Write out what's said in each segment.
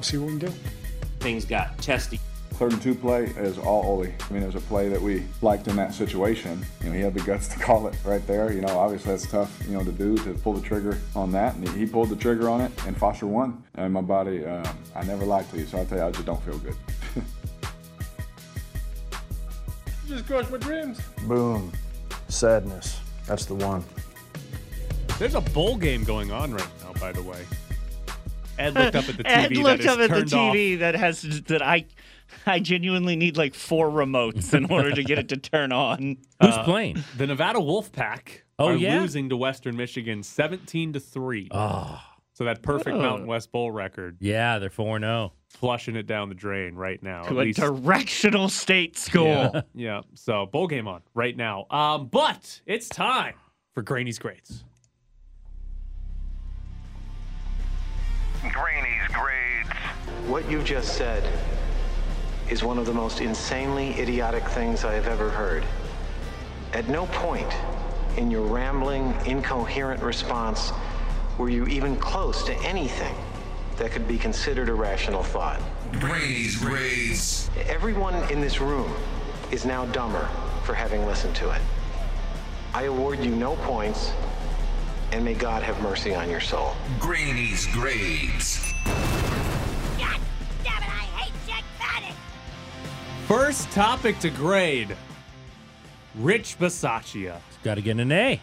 we'll see what we can do. Things got testy. Third and two play is all Ole. I mean, it was a play that we liked in that situation. You know, he had the guts to call it right there. You know, obviously that's tough, you know, to do to pull the trigger on that. And he pulled the trigger on it, and Foster won. And my body, um, I never lied to you, so I'll tell you, I just don't feel good. Just crushed my dreams. Boom. Sadness. That's the one. There's a bowl game going on right now, by the way. Ed looked up at the TV. Ed looked that up is at the turned off. TV that has that I I genuinely need like four remotes in order to get it to turn on. Who's Uh, playing? The Nevada Wolfpack Oh, are yeah? losing to Western Michigan 17 to 3. Oh, So that perfect Oh. Mountain West Bowl record, yeah, they're 4 0. flushing it down the drain right now. to at a least- directional state school. Yeah, yeah. So bowl game on right now. Um, but it's time for Graney's grades. Graney's grades. What you just said is one of the most insanely idiotic things I have ever heard. At no point in your rambling, incoherent response were you even close to anything that could be considered a rational thought. Graney's grades. Everyone in this room is now dumber for having listened to it. I award you no points, and may God have mercy on your soul. Graney's grades. God damn it, I hate Jack Paddock! First topic to grade. Rich Bisaccia. Got to get an A.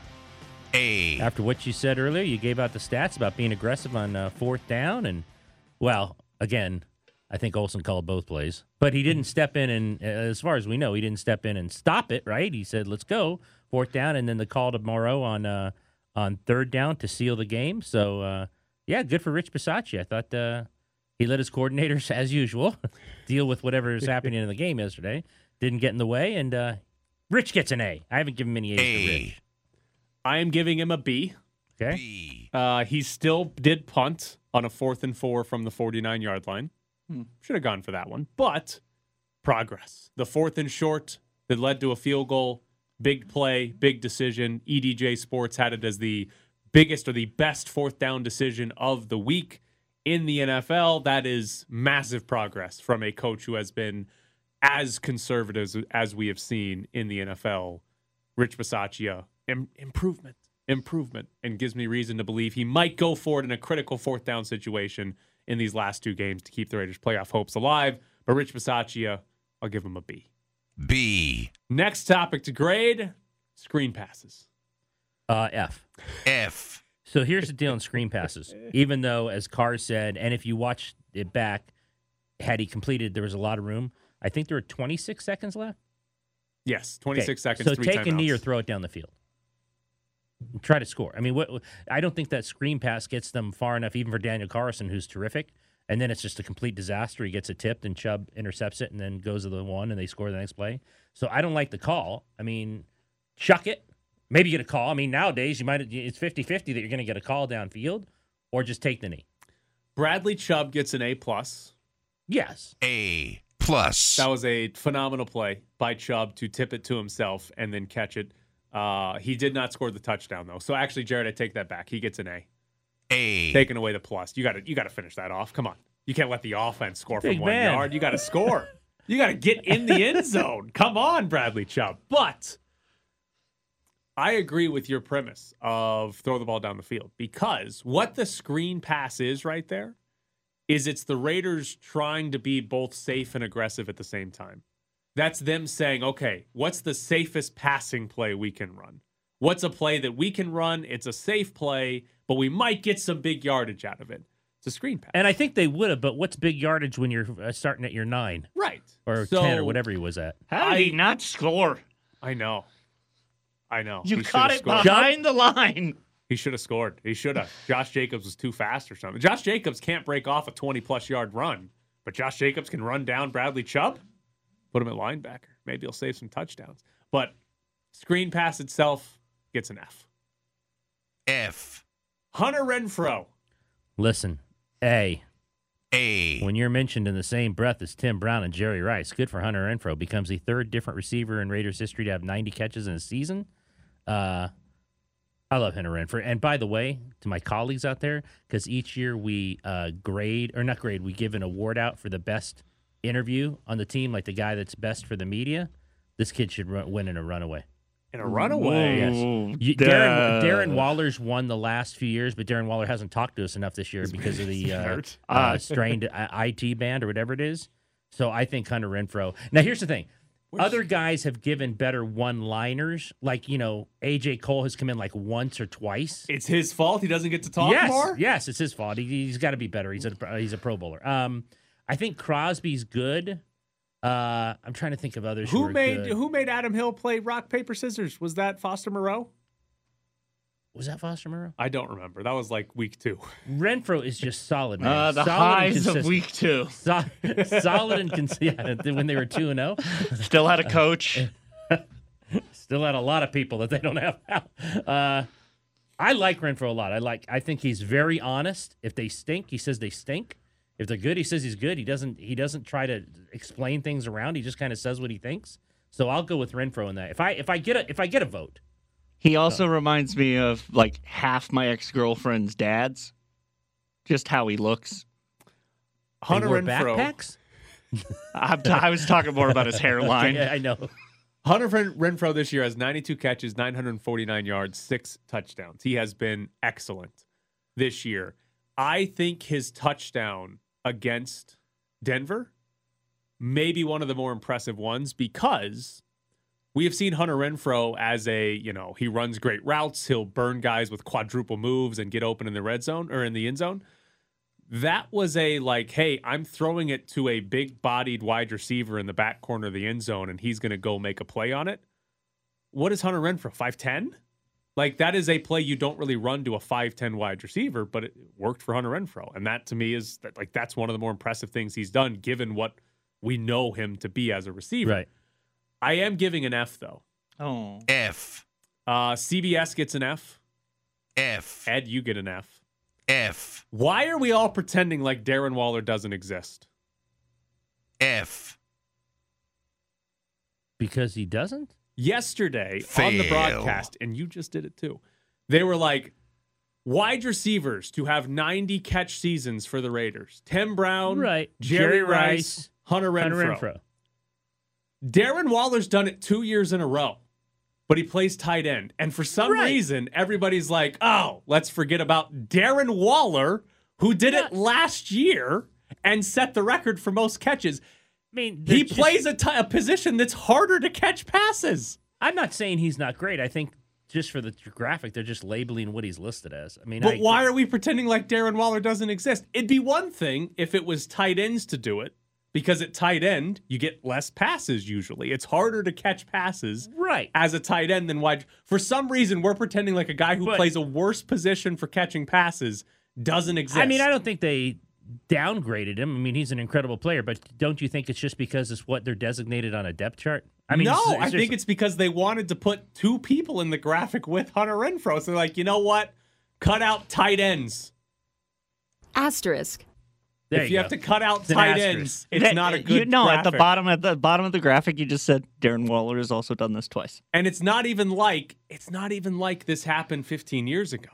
A. After what you said earlier, you gave out the stats about being aggressive on uh, fourth down. And, well, again, I think Olson called both plays. But he didn't step in and, uh, as far as we know, he didn't step in and stop it, right? He said, let's go, fourth down. And then the call to Moreau on uh, on third down to seal the game. So, uh, yeah, good for Rich Bisaccia. I thought uh, he let his coordinators, as usual, deal with whatever is happening in the game yesterday. Didn't get in the way. And uh, Rich gets an A. I haven't given him any A's to Rich. I am giving him a B. Okay. B. Uh, he still did punt on a fourth and four from the 49 yard line. Should have gone for that one, but progress. The fourth and short that led to a field goal, big play, big decision. EDJ Sports had it as the biggest or the best fourth down decision of the week in the NFL. That is massive progress from a coach who has been as conservative as we have seen in the NFL. Rich Bisaccia, Im- improvement, improvement, and gives me reason to believe he might go for it in a critical fourth down situation in these last two games to keep the Raiders' playoff hopes alive. But Rich Bisaccia, I'll give him a B. B. Next topic to grade screen passes. Uh, F. F. So here's the deal on screen passes. Even though, as Carr said, and if you watch it back, had he completed, there was a lot of room. I think there were 26 seconds left. Yes, 26 Okay, seconds. So three take a knee or throw it down the field. And Try to score. I mean, what? I don't think that screen pass gets them far enough, even for Daniel Carlson, who's terrific. And then it's just a complete disaster. He gets it tipped, and Chubb intercepts it, and then goes to the one, and they score the next play. So I don't like the call. I mean, chuck it. Maybe get a call. I mean, nowadays you might it's 50-50 that you're going to get a call downfield, or just take the knee. Bradley Chubb gets an A plus. Yes. A. Plus. That was a phenomenal play by Chubb to tip it to himself and then catch it. Uh, he did not score the touchdown though. So actually, Jared, I take that back. He gets an A. A. Taking away the plus. You got to you got to finish that off. Come on. You can't let the offense score from Big one man. yard. You got to score. you got to get in the end zone. Come on, Bradley Chubb. But I agree with your premise of throw the ball down the field because what the screen pass is right there is it's the Raiders trying to be both safe and aggressive at the same time. That's them saying, okay, what's the safest passing play we can run? What's a play that we can run? It's a safe play, but we might get some big yardage out of it. It's a screen pass. And I think they would have, but what's big yardage when you're uh, starting at your nine right. or So, 10 or whatever he was at? How did he not score? I know. I know. You He should caught have it scored. behind the line. He should have scored. He should have. Josh Jacobs was too fast or something. Josh Jacobs can't break off a 20 plus yard run, but Josh Jacobs can run down Bradley Chubb, put him at linebacker. Maybe he'll save some touchdowns. But screen pass itself gets an F. F. Hunter Renfrow. Listen, A. A. When you're mentioned in the same breath as Tim Brown and Jerry Rice, good for Hunter Renfrow. Becomes the third different receiver in Raiders history to have 90 catches in a season. Uh, I love Hunter Renfrow. And by the way, to my colleagues out there, because each year we uh, grade or not grade, we give an award out for the best interview on the team, like the guy that's best for the media. This kid should run, win in a runaway. In a runaway. Yes. You, Darren, Darren Waller's won the last few years, but Darren Waller hasn't talked to us enough this year because of the uh, uh, strained uh, IT band or whatever it is. So I think Hunter Renfrow. Now here's the thing: other guys have given better one-liners. Like you know, AJ Cole has come in like once or twice. It's his fault he doesn't get to talk yes, more. yes, it's his fault. He, has got to be better. He's a he's a Pro Bowler. Um, I think Crosby's good. Uh, I'm trying to think of others. Who, Who made good. Who made Adam Hill play rock paper scissors? Was that Foster Moreau? was that? Foster Moreau. I don't remember. That was like week two. Renfrow is just solid, man. Uh, the solid highs of week two. So, solid and consistent. Yeah, when they were two and zero, Still had a coach. still had a lot of people that they don't have now. Uh, I like Renfrow a lot. I like. I think he's very honest. If they stink, he says they stink. If they're good, he says he's good. He doesn't. He doesn't try to explain things around. He just kind of says what he thinks. So I'll go with Renfrow in that. If I if I get a if I get a vote, He also reminds me of like half my ex girlfriend's dads. Just how he looks. Hunter Renfrow. backpacks. I'm t- I was talking more about his hairline. Yeah, I know. Hunter Ren- Renfrow this year has 92 catches, 949 yards, six touchdowns. He has been excellent this year. I think his touchdown against Denver may be one of the more impressive ones because we have seen Hunter Renfrow as a, you know, he runs great routes. He'll burn guys with quadruple moves and get open in the red zone or in the end zone. That was a like, hey, I'm throwing it to a big bodied wide receiver in the back corner of the end zone and he's going to go make a play on it. What is Hunter Renfrow? 5'10? Like, that is a play you don't really run to a 5'10 wide receiver, but it worked for Hunter Renfrow. And that to me is that, like, that's one of the more impressive things he's done given what we know him to be as a receiver. Right. I am giving an F, though. Oh. F, Uh, CBS gets an F. F, Ed, you get an F. F, Why are we all pretending like Darren Waller doesn't exist? F, Because he doesn't. Yesterday on the broadcast, and you just did it too. They were like, wide receivers to have 90 catch seasons for the Raiders. Tim Brown, Right. Jerry, Jerry Rice, Rice, Hunter Renfrow. Hunter Renfrow. Darren Waller's done it two years in a row, but he plays tight end. And for some Right. reason, everybody's like, oh, let's forget about Darren Waller, who did it last year and set the record for most catches. I mean, He just- plays a position that's harder to catch passes. I'm not saying he's not great. I think just for the graphic, they're just labeling what he's listed as. I mean, But I, why are we pretending like Darren Waller doesn't exist? It'd be one thing if it was tight ends to do it, because at tight end, you get less passes usually. It's harder to catch passes Right. as a tight end than wide. For some reason, we're pretending like a guy who But- plays a worse position for catching passes doesn't exist. I mean, I don't think they downgraded him. I mean, he's an incredible player, but don't you think it's just because it's what they're designated on a depth chart? I mean, no, it's- I think just- it's because they wanted to put two people in the graphic with Hunter Renfrow. So they're like, you know what? Cut out tight ends. Asterisk. there if you, go. have to cut out It's tight ends, it's That- not a you good. know, at the bottom at the bottom of the graphic, you just said Darren Waller has also done this twice. And it's not even like it's not even like this happened 15 years ago.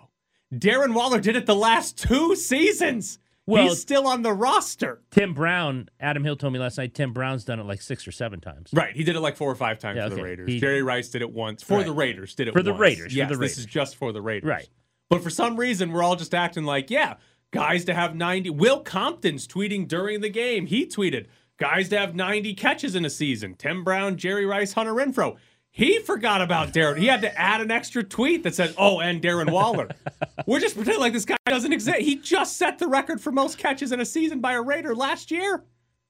Darren Waller did it the last two seasons. Well- He's still on the roster. Tim Brown, Adam Hill told me last night, Tim Brown's done it like six or seven times. Right. He did it like four or five times Yeah, for the. Raiders. He- Jerry Rice did it once. For Right. the Raiders, did it For the once. Raiders, Yes, the this is just for the Raiders. Right. But for some reason, we're all just acting like, yeah, guys to have 90. Will Compton's tweeting during the game. He tweeted, guys to have 90 catches in a season. Tim Brown, Jerry Rice, Hunter Renfrow. He forgot about Darren. He had to add an extra tweet that said, oh, and Darren Waller. we're just pretending like this guy doesn't exist. He just set the record for most catches in a season by a Raider last year.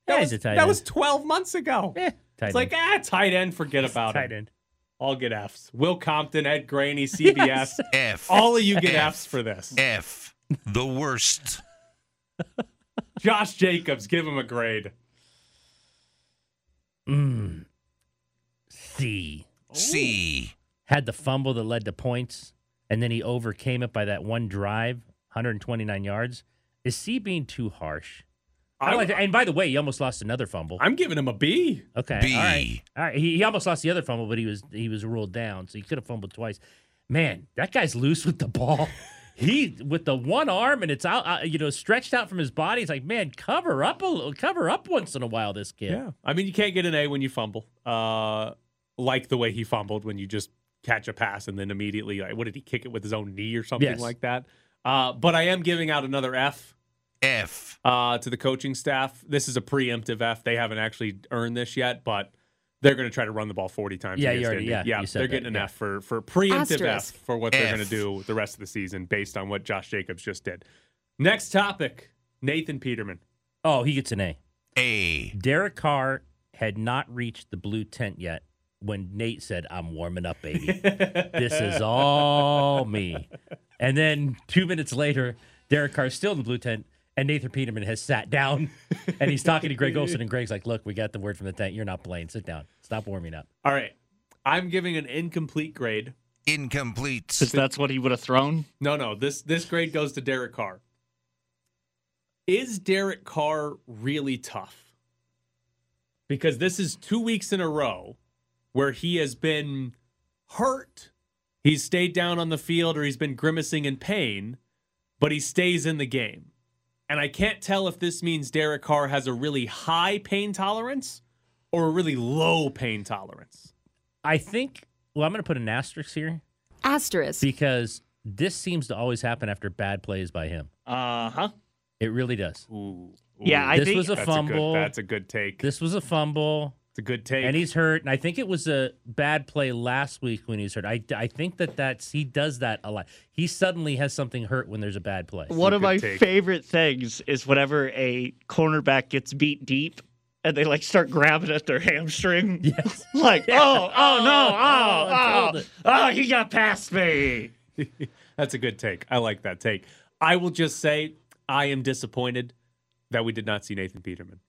That, Yeah, was, tight that end. was 12 months ago. Eh, tight It's like, ah, tight end, forget about tight it. end. I'll get Fs. Will Compton, Ed Graney, CBS. F, All of you get Fs for this. F, the worst. Josh Jacobs, give him a grade. Mm. C. C, Had the fumble that led to points, and then he overcame it by that one drive, 129 yards. Is C being too harsh? I like that. And by the way, he almost lost another fumble. I'm giving him a B. Okay, B. all right, all right. He, he almost lost the other fumble, but he was he was ruled down, so he could have fumbled twice. man, that guy's loose with the ball. He with the one arm and it's out, uh, you know, stretched out from his body. It's like, man, cover up a little, cover up once in a while. This kid. Yeah. I mean, you can't get an A when you fumble. Uh, like the way he fumbled when you just catch a pass and then immediately, like, what did he kick it with his own knee or something Yes. like that? Uh, but I am giving out another F F. uh, to the coaching staff. This is a preemptive F. They haven't actually earned this yet, but they're going to try to run the ball 40 times. Yeah, you already- yeah, yeah. you said they're that, getting an yeah. F for for preemptive Asterisk. F for what they're going to do the rest of the season based on what Josh Jacobs just did. Next topic: Nathan Peterman. Oh, he gets an A. A. Derek Carr had not reached the blue tent yet when Nate said, "I'm warming up, baby. this is all me." And then two minutes later, Derek Carr's still in the blue tent, and Nathan Peterman has sat down, and he's talking to Greg Olson, and Greg's like, "Look, we got the word from the tent. You're not playing. Sit down. Stop warming up." All right, I'm giving an incomplete grade. Incomplete. Because that's what he would have thrown. No, no, this this grade goes to Derek Carr. Is Derek Carr really tough? Because this is two weeks in a row where he has been hurt. He's stayed down on the field or he's been grimacing in pain, but he stays in the game. And I can't tell if this means Derek Carr has a really high pain tolerance or a really low pain tolerance. I think. Well, I'm going to put an asterisk here Asterisk. because this seems to always happen after bad plays by him. Uh huh. It really does. Ooh. Yeah, I this think was a that's fumble. A good, that's a good take. this was a fumble. It's a good take. and he's hurt. And I think it was a bad play last week when he's hurt. I, I think that that's he does that a lot. He suddenly has something hurt when there's a bad play. One of my take. favorite things is whenever a cornerback gets beat deep and they like start grabbing at their hamstring. Yes. like, Yeah. Oh, oh, oh no, Oh, oh, oh, oh, oh, he got past me. That's a good take. I like that take. I will just say I am disappointed that we did not see Nathan Peterman.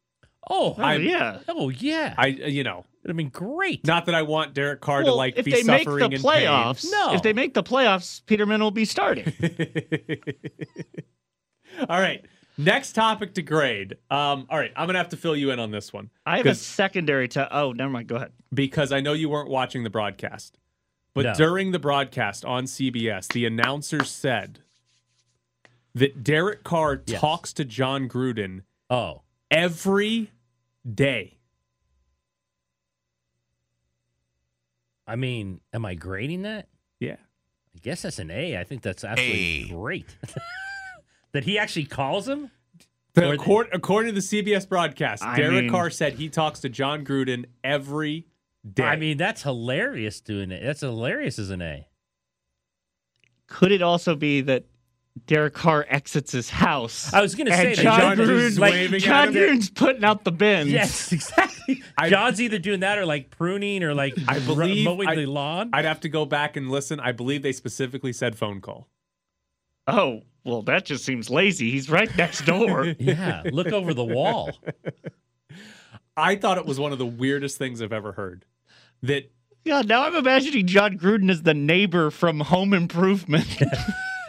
Oh, Oh, I'm- yeah. oh yeah. I, uh, you know, It'd have been great. not that I want Derek Carr to like if be they make suffering the in playoffs, No. if they make the playoffs, Peterman will be starting. all right. Next topic to grade. Um, all right, I'm gonna have to fill you in on this one I have a 'Cause- secondary to. Oh, never mind. Go ahead. because I know you weren't watching the broadcast. But No. during the broadcast on CBS, the announcer said that Derek Carr Yes. talks to Jon Gruden Oh, every day. I mean, am I grading that? Yeah. I guess that's an A. I think that's absolutely A. great. that he actually calls him. The- Or the- according to the CBS broadcast, I Derek mean- Carr said he talks to Jon Gruden every day. I mean, that's hilarious doing it. That's hilarious as an A. Could it also be that Derek Carr exits his house? I was going to say that Jon, Jon Gruden, like, waving Jon. Gruden's putting out the bins. Yes, exactly. I- Jon's either doing that or like pruning or like I believe mowing I, the lawn. I'd have to go back and listen. I believe they specifically said phone call. Oh, well, that just seems lazy. He's right next door. yeah, look over the wall. I thought it was one of the weirdest things I've ever heard. That yeah, now I'm imagining Jon Gruden as the neighbor from Home Improvement.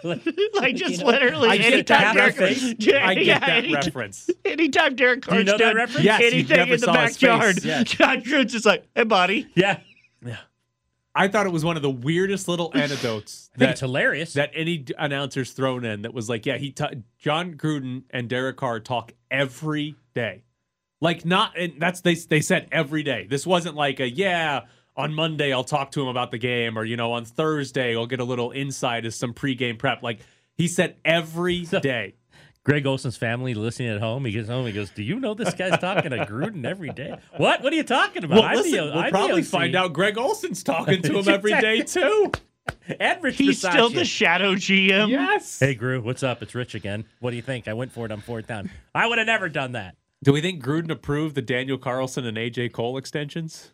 like just You know, literally I get anytime that Derek, reference. Yeah, I get yeah, that anytime- reference. Anytime Derek Do you Carr's know that reference? Yes, anything in the saw his face. backyard, Yeah. Jon Gruden's just like, "Hey, buddy." Yeah, Yeah. I thought it was one of the weirdest little anecdotes I think that it's hilarious. that any announcer's thrown in that was like, yeah, he ta- Jon Gruden and Derek Carr talk every day, like not, and that's they they said every day. This wasn't like a yeah. On Monday, I'll talk to him about the game, or you know, on Thursday, I'll get a little insight as some pregame prep. Like he said every So- day. Greg Olson's family listening at home. He gets home. He goes, "Do you know this guy's talking to Gruden every day? What? What are you talking about? Well, I'm listen, the- we'll I'm probably OC." find out Greg Olson's talking to him every day too. And Rich He's still the shadow GM. Yes. Hey, Gru, what's up? It's Rich again. What do you think? I went for it on fourth down. I would have never done that. Do we think Gruden approved the Daniel Carlson and AJ Cole extensions?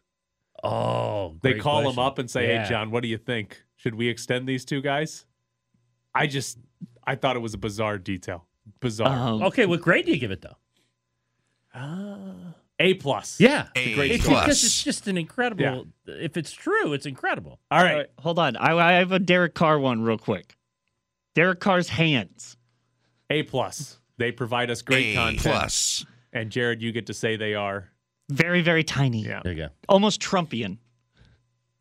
Oh, They great call him up and say, Yeah. "Hey, Jon, what do you think? Should we extend these two guys?" I just, I thought it was a bizarre detail. Bizarre. Um, Okay, what grade do you give it though? A plus. Yeah, A great it's plus. because it's just an incredible. If it's true, it's incredible. All all right. right, hold on. I, I have a Derek Carr one real quick. Derek Carr's hands. A plus. They provide us great A content. plus. And Jared, you get to say they are. Very, very tiny. Yeah. There you go. Almost Trumpian.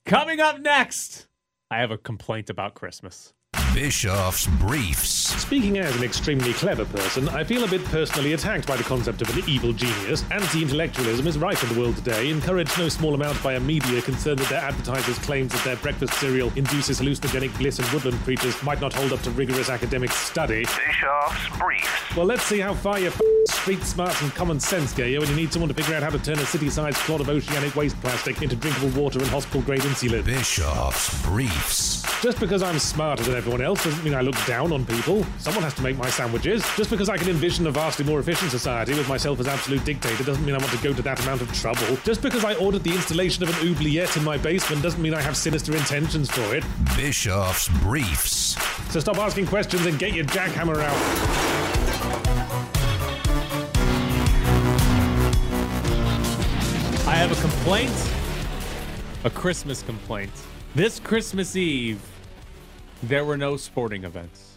Coming up next, I have a complaint about Christmas. Bischoff's Briefs. Speaking as an extremely clever person, I feel a bit personally attacked by the concept of an evil genius. Anti intellectualism is rife in the world today, encouraged no small amount by a media concerned that their advertisers' claims that their breakfast cereal induces hallucinogenic bliss and woodland creatures might not hold up to rigorous academic study. Bischoff's Briefs. Well, let's see how far your f- street smarts and common sense go you when you need someone to figure out how to turn a city sized clod of oceanic waste plastic into drinkable water and hospital grade insulin. Bischoff's Briefs. Just because I'm smarter than everyone else doesn't mean I look down on people. Someone has to make my sandwiches. Just because I can envision a vastly more efficient society with myself as absolute dictator doesn't mean I want to go to that amount of trouble. Just because I ordered the installation of an oubliette in my basement doesn't mean I have sinister intentions for it. Bischoff's Briefs. So stop asking questions and get your jackhammer out. I have a complaint, a Christmas complaint. This Christmas Eve, there were no sporting events.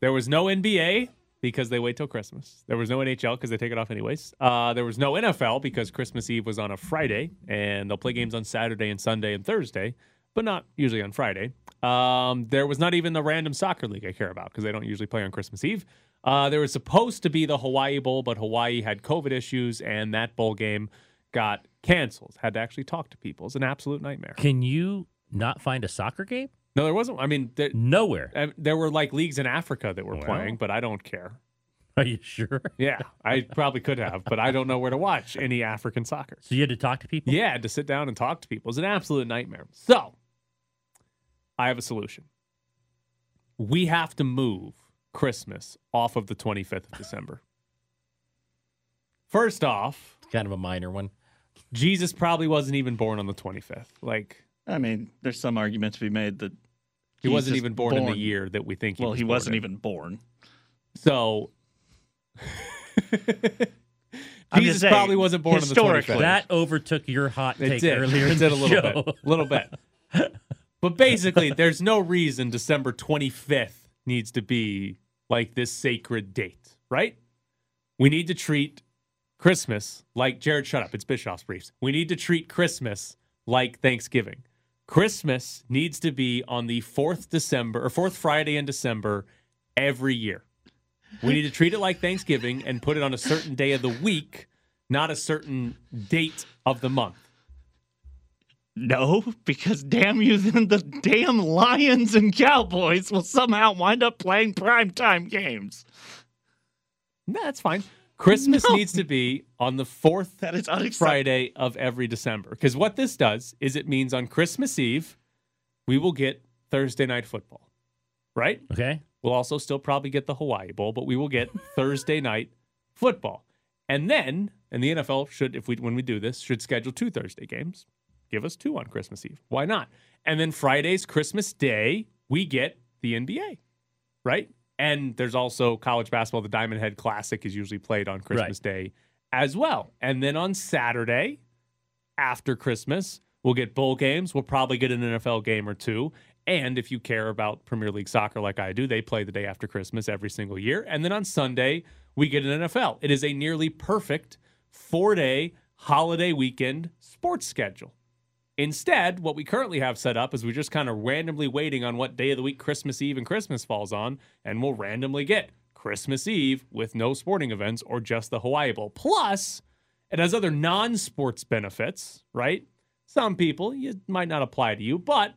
There was no NBA because they wait till Christmas. There was no NHL because they take it off anyways. Uh, there was no NFL because Christmas Eve was on a Friday, and they'll play games on Saturday and Sunday and Thursday, but not usually on Friday. Um, there was not even the random soccer league I care about because they don't usually play on Christmas Eve. Uh, there was supposed to be the Hawaii Bowl, but Hawaii had COVID issues, and that bowl game got canceled. Had to actually talk to people. It's an absolute nightmare. Can you not find a soccer game? No, there wasn't. I mean, there, Nowhere. uh, there were like leagues in Africa that were Well. playing, but I don't care. Are you sure? Yeah, I probably could have, but I don't know where to watch any African soccer. So you had to talk to people? Yeah, to sit down and talk to people is an absolute nightmare. So, I have a solution. We have to move Christmas off of the 25th of December. First off, it's Kind of a minor one. Jesus probably wasn't even born on the 25th. Like, I mean, there's some argument to be made that he he's wasn't even born, in the year that we think he Well, was he born wasn't in. even born. So, Jesus saying, probably wasn't born on the 25th. historically. That overtook your hot It take did. earlier It in did the a little show. bit. A little bit. But basically, there's no reason December 25th needs to be like this sacred date, right? We need to treat Christmas like Jared, shut up. It's Bischoff's briefs. We need to treat Christmas like Thanksgiving. Christmas needs to be on the fourth December or fourth Friday in December every year. We need to treat it like Thanksgiving and put it on a certain day of the week, not a certain date of the month. No, because damn you, then the damn Lions and Cowboys will somehow wind up playing primetime games. No, that's fine. Christmas No. needs to be on the fourth That is unacceptable. Friday of every December. Because what this does is it means on Christmas Eve, we will get Thursday night football, right? Okay. We'll also still probably get the Hawaii Bowl, but we will get Thursday night football. And then, and the NFL should, if we when we do this, should schedule two Thursday games. Give us two on Christmas Eve. Why not? And then Friday's Christmas Day, we get the NBA, right? And there's also college basketball. The Diamond Head Classic is usually played on Christmas Day as well. And then on Saturday, after Christmas, we'll get bowl games. We'll probably get an NFL game or two. And if you care about Premier League soccer like I do, they play the day after Christmas every single year. And then on Sunday, we get an NFL. It is a nearly perfect four day holiday weekend sports schedule. Instead, what we currently have set up is we're just kind of randomly waiting on what day of the week Christmas Eve and Christmas falls on, and we'll randomly get Christmas Eve with no sporting events or just the Hawaii Bowl. Plus, it has other non sports benefits, right? Some people, it might not apply to you, but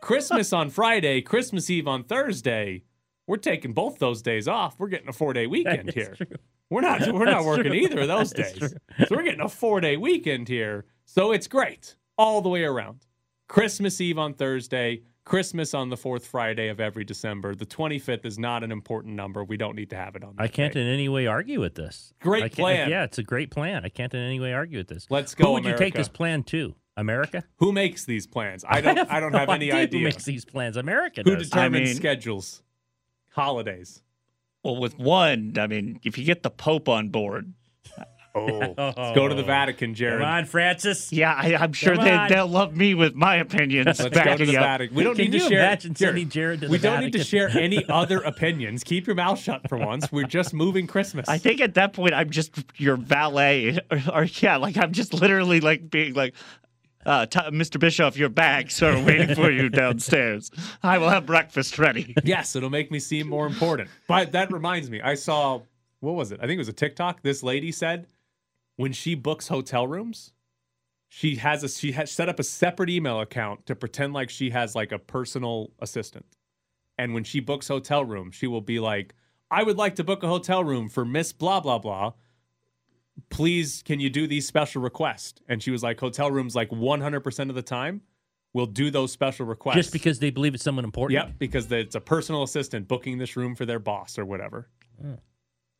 Christmas on Friday, Christmas Eve on Thursday, we're taking both those days off. We're getting a four day weekend here. true. We're not we're not working true. either of those That days. So we're getting a four day weekend here. So it's great all the way around. Christmas Eve on Thursday, Christmas on the fourth Friday of every December. The 25th is not an important number. We don't need to have it on. I can't day. in any way argue with this. Great I can't- plan. Yeah, it's a great plan. I can't in any way argue with this. Let's go, Who would you take this plan to? America? Who makes these plans? I don't. I, don't no have any idea idea. Who makes these plans? America Who does. determines I mean- schedules? Holidays. Well, with one, I mean, if you get the Pope on board, Oh, let's go to the Vatican, Jared. Come on, Francis. yeah, I, I'm sure Come they, on. they'll love me with my opinions. Let's go to the up. Vatican. We don't Can need to share. imagine sending Jared to we the don't need to Vatican? share any other opinions. Keep your mouth shut for once. We're just moving Christmas. I think at that point I'm just your valet, or, or yeah, like I'm just literally like being like, Uh, t- Mr. Bischoff, your bags are waiting for you downstairs. I will have breakfast ready. Yes, it'll make me seem more important. But that reminds me, I saw what was it? I think it was a TikTok. This lady said when she books hotel rooms, she has a she has set up a separate email account to pretend like she has like a personal assistant. And when she books hotel rooms, she will be like, "I would like to book a hotel room for Miss blah blah blah. Please, can you do these special requests?" And she was like, "Hotel rooms like 100% of the time will do those special requests." Just because they believe it's someone important. Yep, because it's a personal assistant booking this room for their boss or whatever, Oh.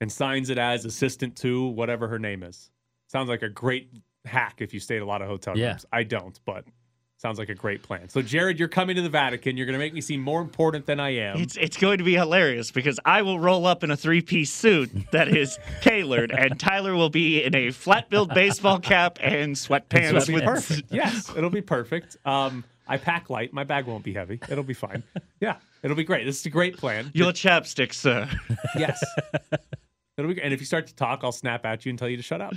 and signs it as assistant to whatever her name is. Sounds like a great hack if you stay at a lot of hotel Yeah. rooms. I don't, but sounds like a great plan. So, Jared, you're coming to the Vatican. You're going to make me seem more important than I am. It's it's going to be hilarious because I will roll up in a three piece suit that is tailored, and Tyler will be in a flat billed baseball cap and sweatpants. It'll be with- perfect. yes, it'll be perfect. Um, I pack light. My bag won't be heavy. It'll be fine. Yeah, it'll be great. This is a great plan. Your chapstick, sir. Yes. It'll be, and if you start to talk, I'll snap at you and tell you to shut up.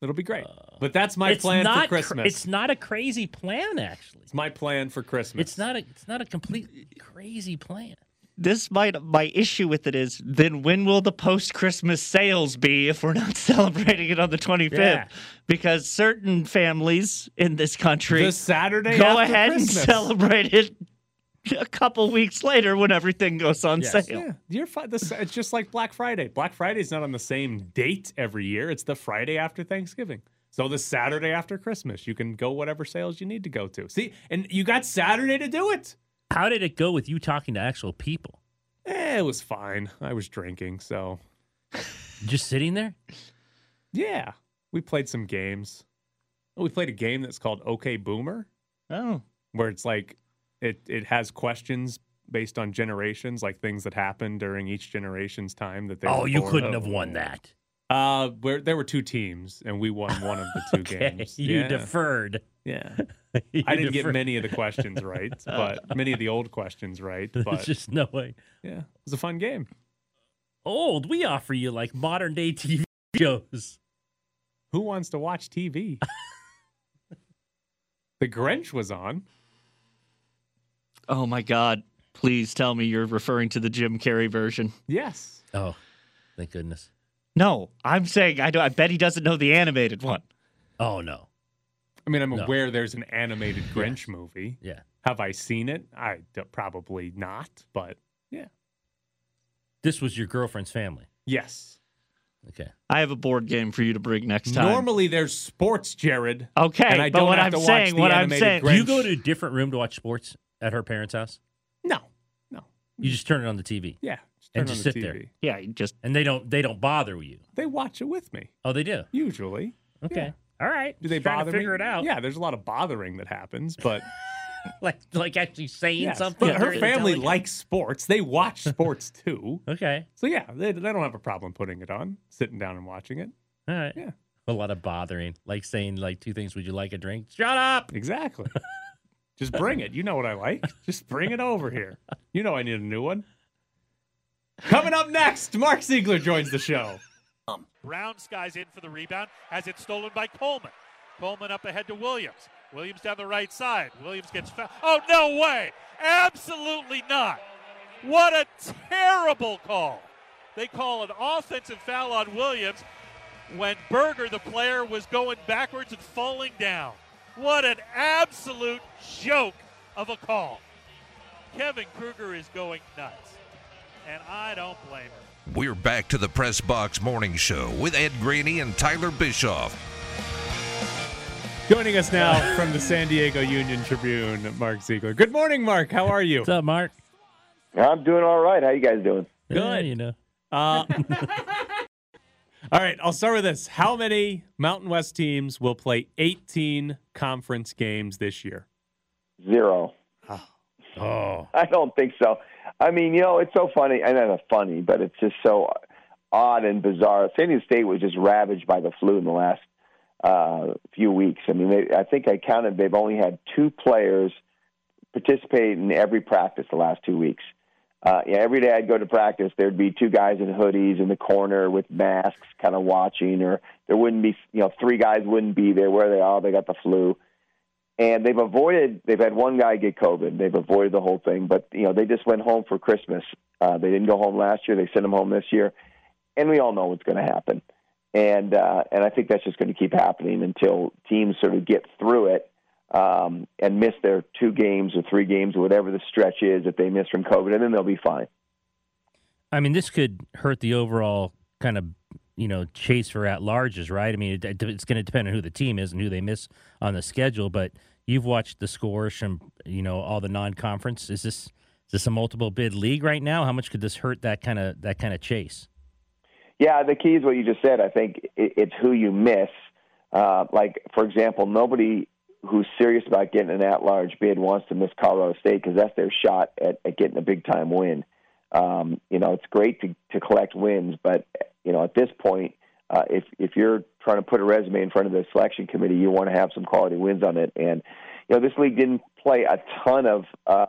It'll be great. Uh, but that's my it's plan not for cr- Christmas. it's not a crazy plan, actually. It's my plan for Christmas. It's not a. It's not a completely crazy plan. This might my issue with it is then when will the post Christmas sales be if we're not celebrating it on the 25th? Yeah. Because certain families in this country The Saturday go after ahead Christmas. and celebrate it a couple weeks later when everything goes on Yes. sale. Yeah, you're fine. This, it's just like Black Friday. Black Friday is not on the same date every year. It's the Friday after Thanksgiving. So the Saturday after Christmas, you can go whatever sales you need to go to. See, and you got Saturday to do it. How did it go with you talking to actual people? Eh, it was fine. I was drinking, so Just sitting there? yeah, we played some games. We played a game that's called OK Boomer. Oh. where it's like it it has questions based on generations, like things that happened during each generation's time that they. Oh, you couldn't have won that. Uh, where there were two teams and we won one of the two Okay, games. you yeah. deferred. Yeah, You I didn't get many of the questions right, but many of the old questions right. There's just no way. yeah, it was a fun game. Old, we offer you like modern day TV shows. Who wants to watch TV? the Grinch was on. Oh my God. Please tell me you're referring to the Jim Carrey version. Yes. Oh, thank goodness. No, I'm saying I do. I bet he doesn't know the animated one. Oh no. I mean, I'm No. aware there's an animated Grinch movie. Yeah. Have I seen it? I d- probably not, but yeah. This was your girlfriend's family. Yes. Okay. I have a board game for you to bring next time. Normally there's sports, Jared. Okay, and I but don't what have I'm to watch saying- the what I'm animated saying- Do you go to a different room to watch sports at her parents' house? No, no. You just turn it on the TV. Yeah, just And just on sit the there. Yeah, just And they don't they don't bother you. They watch it with me Oh, they do. usually. Okay. All right. Do they trying bother to figure me? it out? Yeah, there's a lot of bothering that happens, but Like like actually saying yes. something. But her family likes sports. They watch sports too. Okay. So yeah, they, they don't have a problem putting it on, sitting down and watching it. All right. Yeah. A lot of bothering. Like saying like two things. Would you like a drink? Shut up. Exactly. Just bring it. You know what I like. Just bring it over here. You know I need a new one. Coming up next, Mark Zeigler joins the show. Um, Brown skies in for the rebound, has it stolen by Coleman. Coleman up ahead to Williams. Williams down the right side. Williams gets fouled. Oh, no way! Absolutely not! What a terrible call! They call an offensive foul on Williams when Berger, the player, was going backwards and falling down. What an absolute joke of a call. Kevin Kruger is going nuts, and I don't blame him. We're back to the Press Box Morning Show with Ed Graney and Tyler Bischoff. Joining us now from the San Diego Union Tribune, Mark Zeigler. Good morning, Mark. How are you? What's up, Mark? I'm doing all right. How you guys doing? Good. you know. Uh, all right, I'll start with this. How many Mountain West teams will play 18 conference games this year? Zero. Oh. I don't think so. I mean, you know, it's so funny. I know it's funny, but it's just so odd and bizarre. San Diego State was just ravaged by the flu in the last uh, few weeks. I mean, they, I think I counted they've only had two players participate in every practice the last two weeks. Uh, yeah, every day I'd go to practice, there'd be two guys in hoodies in the corner with masks, kind of watching, or there wouldn't be, you know, three guys wouldn't be there. Where are they? Oh, they got the flu. and they've avoided. They've had one guy get COVID. They've avoided the whole thing, but you know they just went home for Christmas. Uh, they didn't go home last year. They sent them home this year, and we all know what's going to happen. And uh, and I think that's just going to keep happening until teams sort of get through it um, and miss their two games or three games or whatever the stretch is that they miss from COVID, and then they'll be fine. I mean, this could hurt the overall kind of you know chase for at larges, right? I mean, it, it's going to depend on who the team is and who they miss on the schedule. But you've watched the scores from you know all the non-conference. Is this is this a multiple bid league right now? How much could this hurt that kind of that kind of chase? Yeah, the key is what you just said. I think it, it's who you miss. Uh, like for example, nobody who's serious about getting an at-large bid wants to miss Colorado State because that's their shot at, at getting a big-time win. Um, you know, it's great to, to collect wins, but you know, at this point, uh, if if you're trying to put a resume in front of the selection committee, you want to have some quality wins on it. And you know, this league didn't play a ton of uh,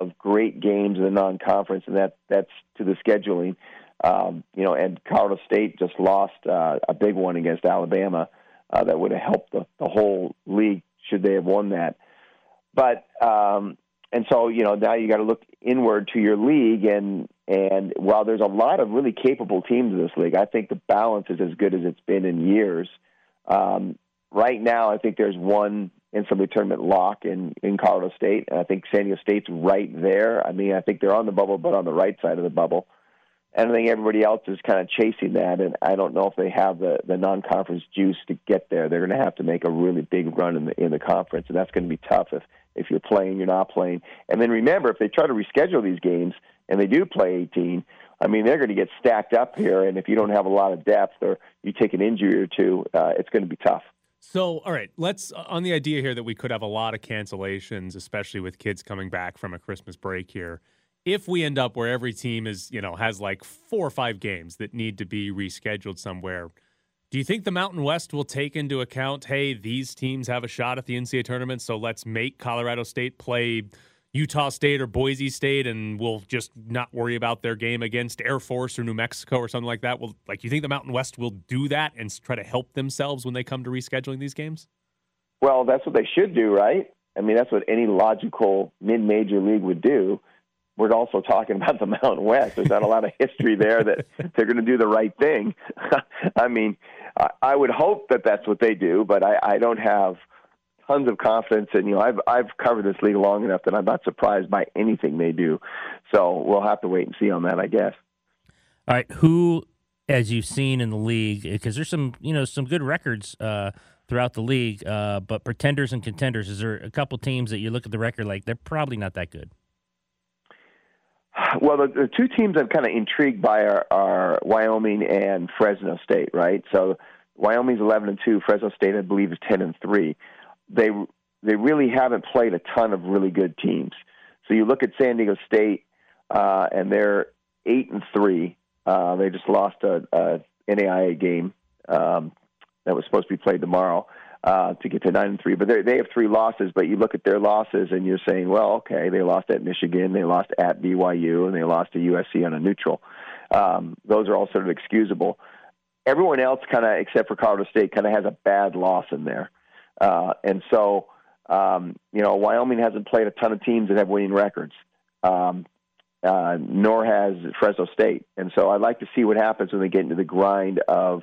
of great games in the non-conference, and that that's to the scheduling. Um, you know, and Colorado State just lost uh, a big one against Alabama uh, that would have helped the, the whole league should they have won that. But um, and so you know now you got to look inward to your league and and while there's a lot of really capable teams in this league, I think the balance is as good as it's been in years. Um, right now, I think there's one NCAA tournament lock in in Colorado State, and I think San Diego State's right there. I mean, I think they're on the bubble, but on the right side of the bubble. And I think everybody else is kind of chasing that, and I don't know if they have the, the non-conference juice to get there. They're going to have to make a really big run in the in the conference, and that's going to be tough if if you're playing, you're not playing. And then remember, if they try to reschedule these games and they do play 18, I mean they're going to get stacked up here, and if you don't have a lot of depth or you take an injury or two, uh, it's going to be tough. So, all right, let's on the idea here that we could have a lot of cancellations, especially with kids coming back from a Christmas break here if we end up where every team is, you know, has like four or five games that need to be rescheduled somewhere, do you think the Mountain West will take into account, hey, these teams have a shot at the NCAA tournament, so let's make Colorado State play Utah State or Boise State, and we'll just not worry about their game against Air Force or New Mexico or something like that? Well, like, you think the Mountain West will do that and try to help themselves when they come to rescheduling these games? Well, that's what they should do, right? I mean, that's what any logical mid-major league would do we're also talking about the Mountain West. There's not a lot of history there that they're going to do the right thing. I mean, I would hope that that's what they do, but I, I don't have tons of confidence. And you know, I've I've covered this league long enough that I'm not surprised by anything they do. So we'll have to wait and see on that, I guess. All right, who, as you've seen in the league, because there's some you know some good records. Uh, throughout the league, uh, but pretenders and contenders, is there a couple teams that you look at the record like they're probably not that good? Well, the, the two teams I'm kind of intrigued by are, are Wyoming and Fresno State, right? So Wyoming's 11 and two, Fresno State I believe is 10 and three. They they really haven't played a ton of really good teams. So you look at San Diego State, uh, and they're eight and three. Uh, they just lost a, a NAIA game um, that was supposed to be played tomorrow uh, to get to nine and three. But they have three losses. But you look at their losses, and you're saying, well, okay, they lost at Michigan, they lost at BYU, and they lost to USC on a neutral. Um, those are all sort of excusable. Everyone else, kind of except for Colorado State, kind of has a bad loss in there, uh, and so um, you know Wyoming hasn't played a ton of teams that have winning records. Um, uh, nor has Fresno State. And so I'd like to see what happens when they get into the grind of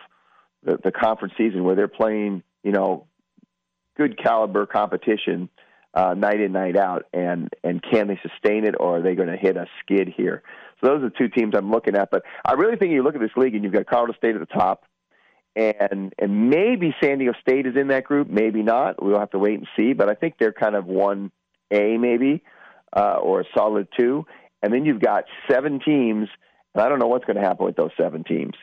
the, the conference season where they're playing, you know, good caliber competition uh, night in night out, and and can they sustain it, or are they going to hit a skid here? So those are the two teams I'm looking at. But I really think you look at this league, and you've got Colorado State at the top, and and maybe San Diego State is in that group, maybe not. We'll have to wait and see. But I think they're kind of one A maybe, uh, or a solid two, and then you've got seven teams, and I don't know what's going to happen with those seven teams,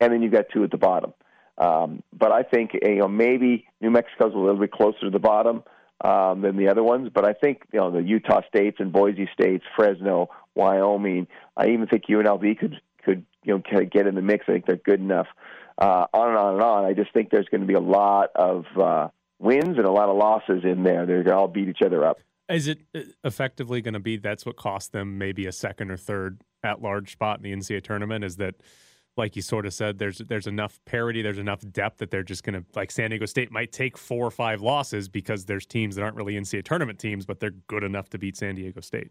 and then you've got two at the bottom. Um, but I think you know maybe New Mexico's a little bit closer to the bottom um, than the other ones. But I think you know the Utah states and Boise states, Fresno, Wyoming. I even think UNLV could could you know get in the mix. I think they're good enough. Uh, on and on and on. I just think there's going to be a lot of uh, wins and a lot of losses in there. They're going to all beat each other up. Is it uh, effectively going to be that's what cost them maybe a second or third at large spot in the NCAA tournament? Is that like you sort of said, there's there's enough parity, there's enough depth that they're just going to like San Diego State might take four or five losses because there's teams that aren't really NCAA tournament teams, but they're good enough to beat San Diego State.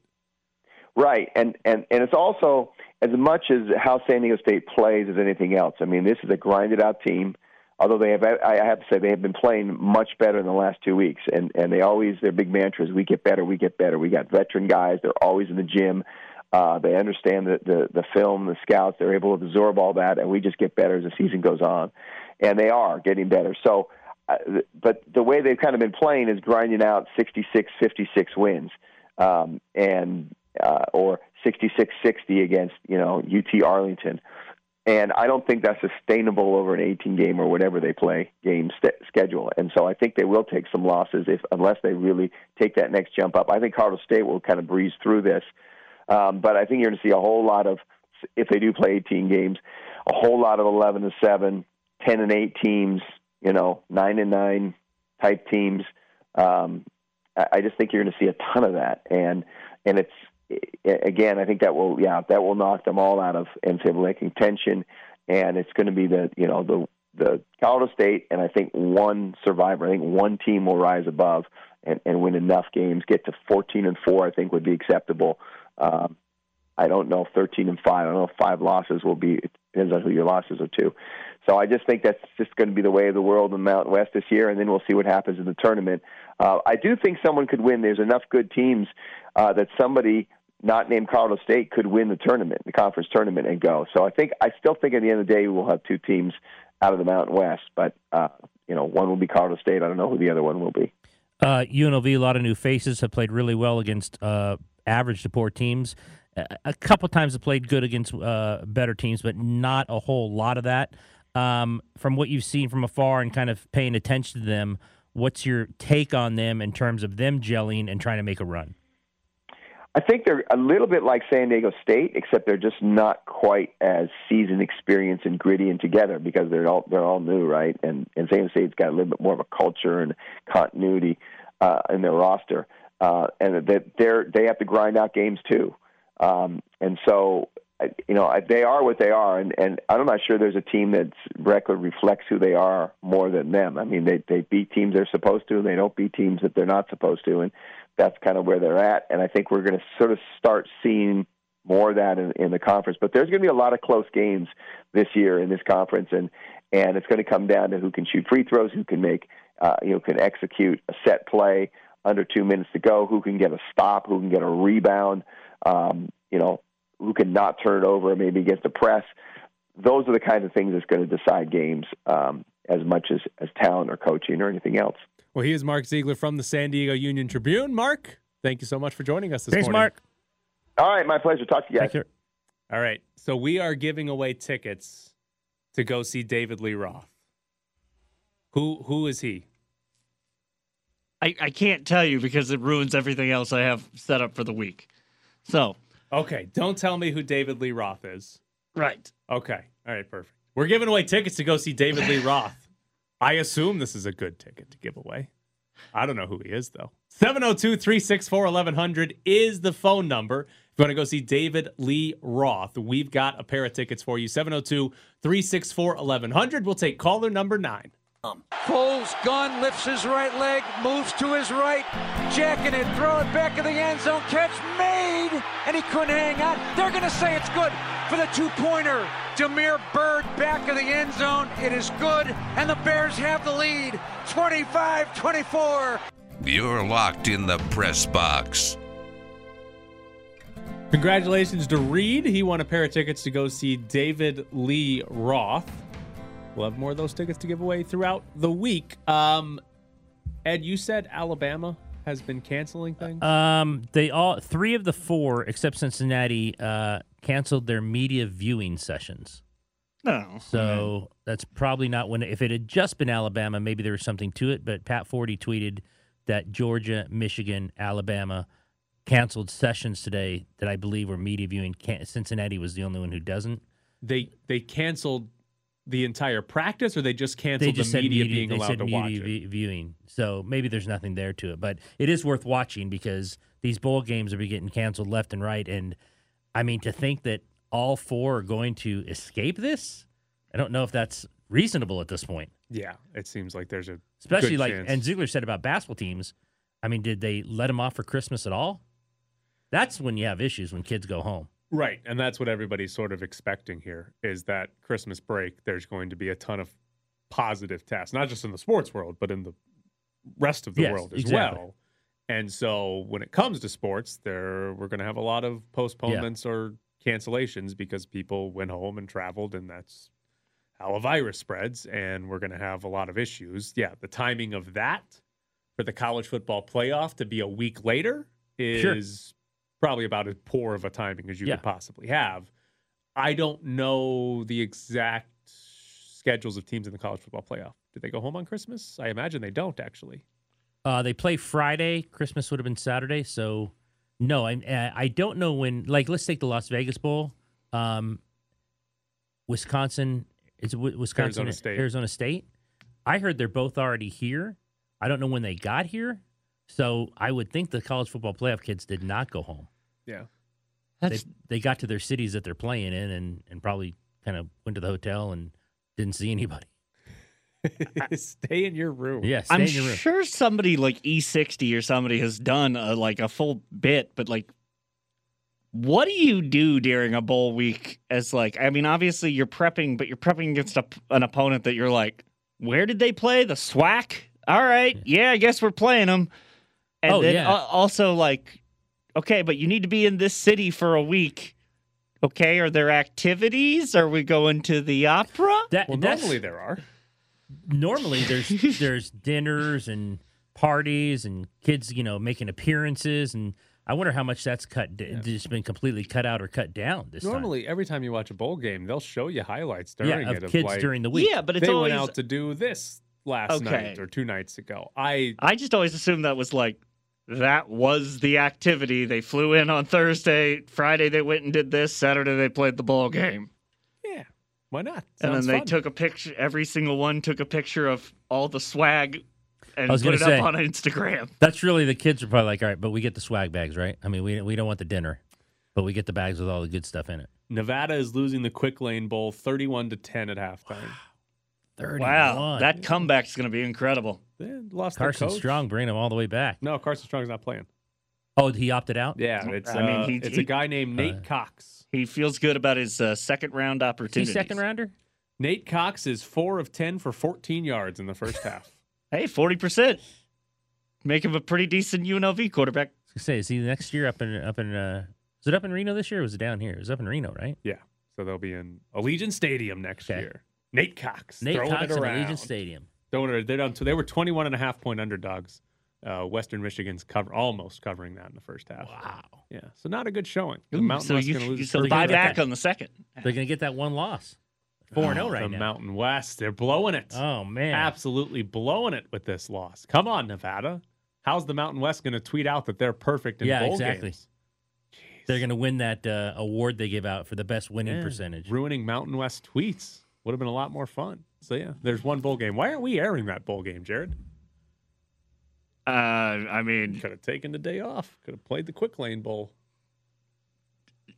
Right, and and and it's also as much as how San Diego State plays as anything else. I mean, this is a grinded out team. Although they have, I have to say, they have been playing much better in the last two weeks, and and they always their big mantra is we get better, we get better. We got veteran guys; they're always in the gym. Uh, they understand the, the the film, the scouts. They're able to absorb all that, and we just get better as the season goes on, and they are getting better. So, uh, but the way they've kind of been playing is grinding out 66, 56 wins, um, and uh, or 66-60 against you know UT Arlington, and I don't think that's sustainable over an 18 game or whatever they play game st- schedule. And so I think they will take some losses if unless they really take that next jump up. I think Colorado State will kind of breeze through this. Um, but I think you're going to see a whole lot of, if they do play 18 games, a whole lot of 11 to 7, 10 and 8 teams, you know, 9 and 9 type teams. Um, I just think you're going to see a ton of that, and and it's again, I think that will yeah that will knock them all out of NCAA contention, and it's going to be the you know the the Colorado State, and I think one survivor. I think one team will rise above and, and win enough games, get to 14 and four. I think would be acceptable. Um, I don't know 13 and five. I don't know if five losses will be. It depends on who your losses are to. So I just think that's just going to be the way of the world in Mountain West this year, and then we'll see what happens in the tournament. Uh, I do think someone could win. There's enough good teams uh, that somebody not named Colorado State could win the tournament, the conference tournament, and go. So I think I still think at the end of the day we'll have two teams out of the Mountain West, but uh, you know one will be Colorado State. I don't know who the other one will be. Uh, UNLV, a lot of new faces have played really well against uh, average to poor teams. A couple times have played good against uh, better teams, but not a whole lot of that. Um, from what you've seen from afar and kind of paying attention to them, what's your take on them in terms of them gelling and trying to make a run? I think they're a little bit like San Diego State, except they're just not quite as seasoned, experienced, and gritty and together because they're all they're all new, right? And and San Diego State's got a little bit more of a culture and continuity uh, in their roster uh, and that they're they have to grind out games too. Um, and so, you know, they are what they are, and and I'm not sure there's a team that's record reflects who they are more than them. I mean, they they beat teams they're supposed to, and they don't beat teams that they're not supposed to, and that's kind of where they're at. And I think we're going to sort of start seeing more of that in, in the conference. But there's going to be a lot of close games this year in this conference, and and it's going to come down to who can shoot free throws, who can make, uh, you know, can execute a set play under two minutes to go, who can get a stop, who can get a rebound, um, you know, who can not turn it over, and maybe against the press. Those are the kinds of things that's going to decide games um, as much as, as talent or coaching or anything else. Well, he is Mark Zeigler from the San Diego Union Tribune. Mark, thank you so much for joining us this morning. Thanks, morning. Mark. All right, my pleasure. Talk to you guys. All right, so we are giving away tickets to go see David Lee Roth. Who who is he? I, I can't tell you because it ruins everything else I have set up for the week. So, Okay, don't tell me who David Lee Roth is. right. Okay, all right, perfect. We're giving away tickets to go see David Lee Roth. I assume this is a good ticket to give away. I don't know who he is, though. 702 364 1100 is the phone number. If you want to go see David Lee Roth, we've got a pair of tickets for you. 702 364 1100. We'll take caller number nine. Pulls gun, lifts his right leg, moves to his right, jacking it, throw it back in the end zone, catch made, and he couldn't hang on. They're going to say it's good for the two-pointer. Demir Bird back of the end zone. It is good, and the Bears have the lead, 25-24. You're locked in the press box. Congratulations to Reed. He won a pair of tickets to go see David Lee Roth. We'll have more of those tickets to give away throughout the week. Um, Ed, you said Alabama has been canceling things. Um, they all three of the four, except Cincinnati, uh, canceled their media viewing sessions. No. So that's probably not when. If it had just been Alabama, maybe there was something to it. But Pat Forde tweeted that Georgia, Michigan, Alabama canceled sessions today that I believe were media viewing. Cincinnati was the only one who doesn't. They they canceled the entire practice, or they just They canceled just the media, media, being they allowed said to media watch it. vi- viewing. So maybe there's nothing there to it, but it is worth watching because these bowl games are be getting canceled left and right. And I mean, to think that all four are going to escape this. I don't know if that's reasonable at this point. Yeah, it seems like there's a Especially like, chance. and Zeigler said about basketball teams. I mean, did they let them off for Christmas at all? That's when you have issues when kids go home. Right, and that's what everybody's sort of expecting here is that Christmas break there's going to be a ton of positive tests, not just in the sports world, but in the rest of the Yes, world as exactly. well. And so when it comes to sports, there we're going to have a lot of postponements or cancellations because people went home and traveled and that's how a virus spreads and we're going to have a lot of issues. Yeah, the timing of that for the college football playoff to be a week later Sure. Probably about as poor of a timing as you Yeah. could possibly have. I don't know the exact schedules of teams in the college football playoff. Do they go home on Christmas? I imagine they don't actually. Uh, they play Friday. Christmas would have been Saturday. So, no, I uh, I don't know when. Like, let's take the Las Vegas Bowl. Um, Wisconsin is Wisconsin Arizona State. Arizona State. I heard they're both already here. I don't know when they got here. So I would think the college football playoff kids did not go home. Yeah. They, That's they got to their cities that they're playing in and, and probably kind of went to the hotel and didn't see anybody. Stay in your room. Yeah, I'm in your room. sure somebody like E60 or somebody has done a, like a full bit, but like, what do you do during a bowl week? As like, I mean, obviously you're prepping, but you're prepping against a, an opponent that you're like, where did they play? The SWAC? All right, yeah, I guess we're playing them. And Oh, then yeah. al- also like, okay, but you need to be in this city for a week. Okay, are there activities? Are we going to the opera? That, Well, normally there are. normally there's there's dinners and parties and kids you know making appearances and I wonder how much that's cut d just been completely cut out or cut down this time. Normally, every time you watch a bowl game, they'll show you highlights during yeah, it of kids like, during the week. Yeah, but it's they always went out to do this last Okay. night or two nights ago. I I just always assumed that was like that was the activity. They flew in on Thursday, Friday they went and did this, Saturday they played the ball game. yeah, why not? and then they fun. took a picture every single one took a picture of all the swag and I was put gonna it say. up on Instagram. That's really the kids are probably like, all right, but we get the swag bags, right? I mean, we we don't want the dinner, but we get the bags with all the good stuff in it. Nevada is losing the Quick Lane Bowl 31 to 10 at halftime. Wow, that comeback's going to be incredible. They lost Carson their coach. Strong bringing him all the way back. No, Carson Strong's not playing. Oh, he opted out. Yeah, it's I mean, uh, he- it's he- a guy named Nate Uh, Cox. He feels good about his uh, second round opportunity. second rounder. Nate Cox is four of 10 for 14 yards in the first half. Hey, 40%. Make him a pretty decent UNLV quarterback. I was say, is he next year up in up in? Uh, was it up in Reno this year? or Was it down here? It was up in Reno, right? Yeah, so they'll be in Allegiant Stadium next Okay. year. Nate Cox Nate throwing Cox it in around. Allegiant Stadium. Throwing it, they're down, so they were 21 and a half point underdogs. Uh, Western Michigan's cover almost covering that in the first half. Wow. Yeah, so not a good showing. The Ooh, Mountain so West you, going to lose. you so first buy game. back on the second. They're gonna get that one loss. Four and zero Oh, right the now. Mountain West, they're blowing it. Oh man, Absolutely blowing it with this loss. Come on, Nevada. How's the Mountain West going to tweet out that they're perfect in Yeah, bowl exactly. games? they're gonna win that uh, award they give out for the best winning Yeah, percentage. Ruining Mountain West tweets would have been a lot more fun. So yeah, there's one bowl game. Why aren't we airing that bowl game, Jared? Uh, I mean, Could have taken the day off. Could have played the Quick Lane Bowl.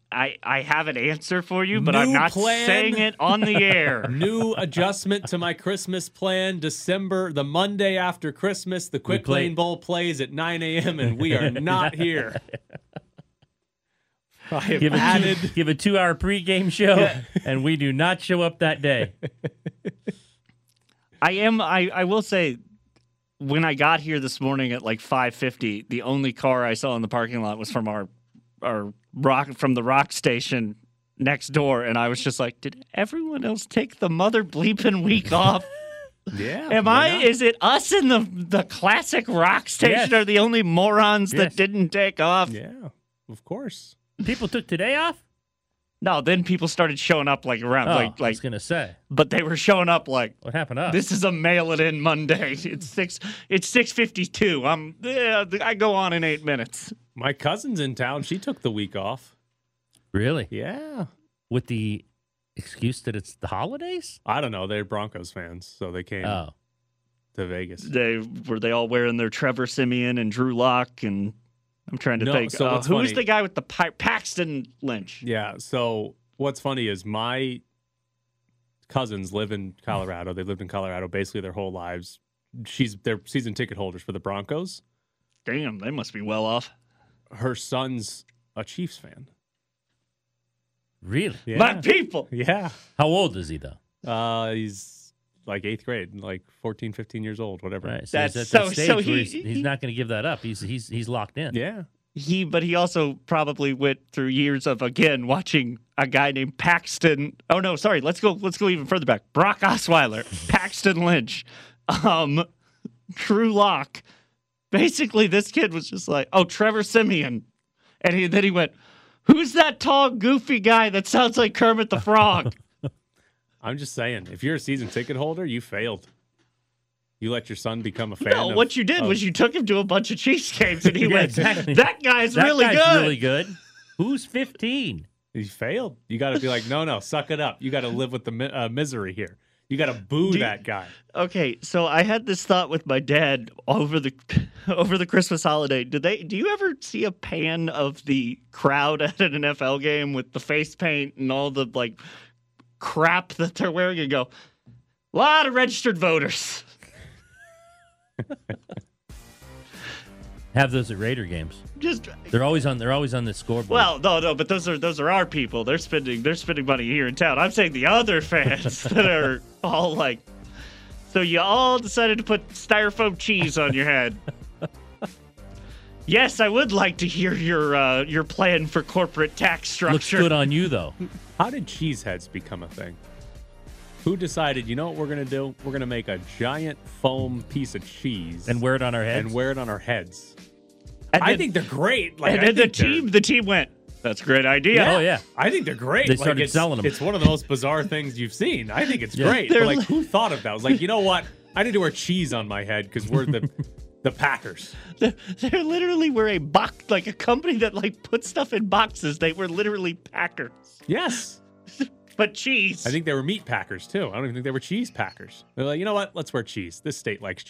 I, I have an answer for you, but I'm not plan. saying it on the air. New adjustment to my Christmas plan. December, the Monday after Christmas, the Quick Lane Bowl plays at 9 a.m. and we are not here. I have Give a added. two, give a two hour pregame show, and we do not show up that day. I am. I, I will say, when I got here this morning at like 5:50, the only car I saw in the parking lot was from our our rock from the rock station next door, and I was just like, did everyone else take the mother bleeping week off? Yeah. Am I? not? Is it us in the the classic rock station Yes. are the only morons Yes. that didn't take off? Yeah, of course. People took today off. No, then people started showing up like around Oh, like I was gonna say, but they were showing up like what happened to us? This is a mail it in Monday. It's six. It's six fifty two. I'm. Yeah, I go on in eight minutes. My cousin's in town. She took the week off. really Yeah. with the excuse that it's the holidays. I don't know. They're Broncos fans, so they came Oh, to Vegas. They were they all wearing their Trevor Siemian and Drew Lock and I'm trying to No, think. so uh, who's funny- the guy with the pi- Paxton Lynch? Yeah. So what's funny is my cousins live in Colorado. They've lived in Colorado basically their whole lives. She's they're season ticket holders for the Broncos. Damn, they must be well off. Her son's a Chiefs fan. Really? Yeah. My people. Yeah. How old is he though? Uh, he's like eighth grade, like 14, 15 years old, whatever. Right. So That's he's at so- that stage so where he- he's, he's not going to give that up. He's he's he's locked in. Yeah. He, but he also probably went through years of again watching a guy named Paxton. Oh no, sorry. Let's go. Let's go even further back. Brock Osweiler, Paxton Lynch, um, Drew Lock. Basically, this kid was just like, oh, Trevor Siemian, and he, then he went, "Who's that tall, goofy guy that sounds like Kermit the Frog?" I'm just saying, if you're a season ticket holder, you failed. You let your son become a fan. no, of- what you did of- was you took him to a bunch of Chiefs games, and he Yeah, went, exactly. "That guy's That really guy's good." really good. Who's 15? He failed. You got to be like, no, no, suck it up. You got to live with the uh, misery here. You got to boo you- that guy. Okay, so I had this thought with my dad over the over the Christmas holiday. Did they? Do you ever see a pan of the crowd at an NFL game with the face paint and all the like crap that they're wearing, and go, a lot of registered voters. Have those at Raider games. Just They're always on. They're always on the scoreboard. well, no, no, but those are those are our people. They're spending they're spending money here in town. I'm saying the other fans that are all like. So you all decided to put styrofoam cheese on your head. Yes, I would like to hear your uh, your plan for corporate tax structure. looks good on you though. How did cheeseheads become a thing? Who decided, you know what we're going to do? We're going to make a giant foam piece of cheese And wear it on our heads. and wear it on our heads. And I then- think they're great. Like, and I then the think they're- team the team went. That's a great idea. Oh yeah. I think they're great. They Like, started it's- selling 'em. It's one of the most bizarre things you've seen. I think it's Yeah. great. They're like, li- who thought of that? I was like, you know what? I need to wear cheese on my head because we're the the Packers. They're, they're literally were a box like a company that like put stuff in boxes. They were literally Packers, Yes. but cheese. I think they were meat packers too. I don't even think they were cheese packers. They're like, you know what? Let's wear cheese. This state likes cheese.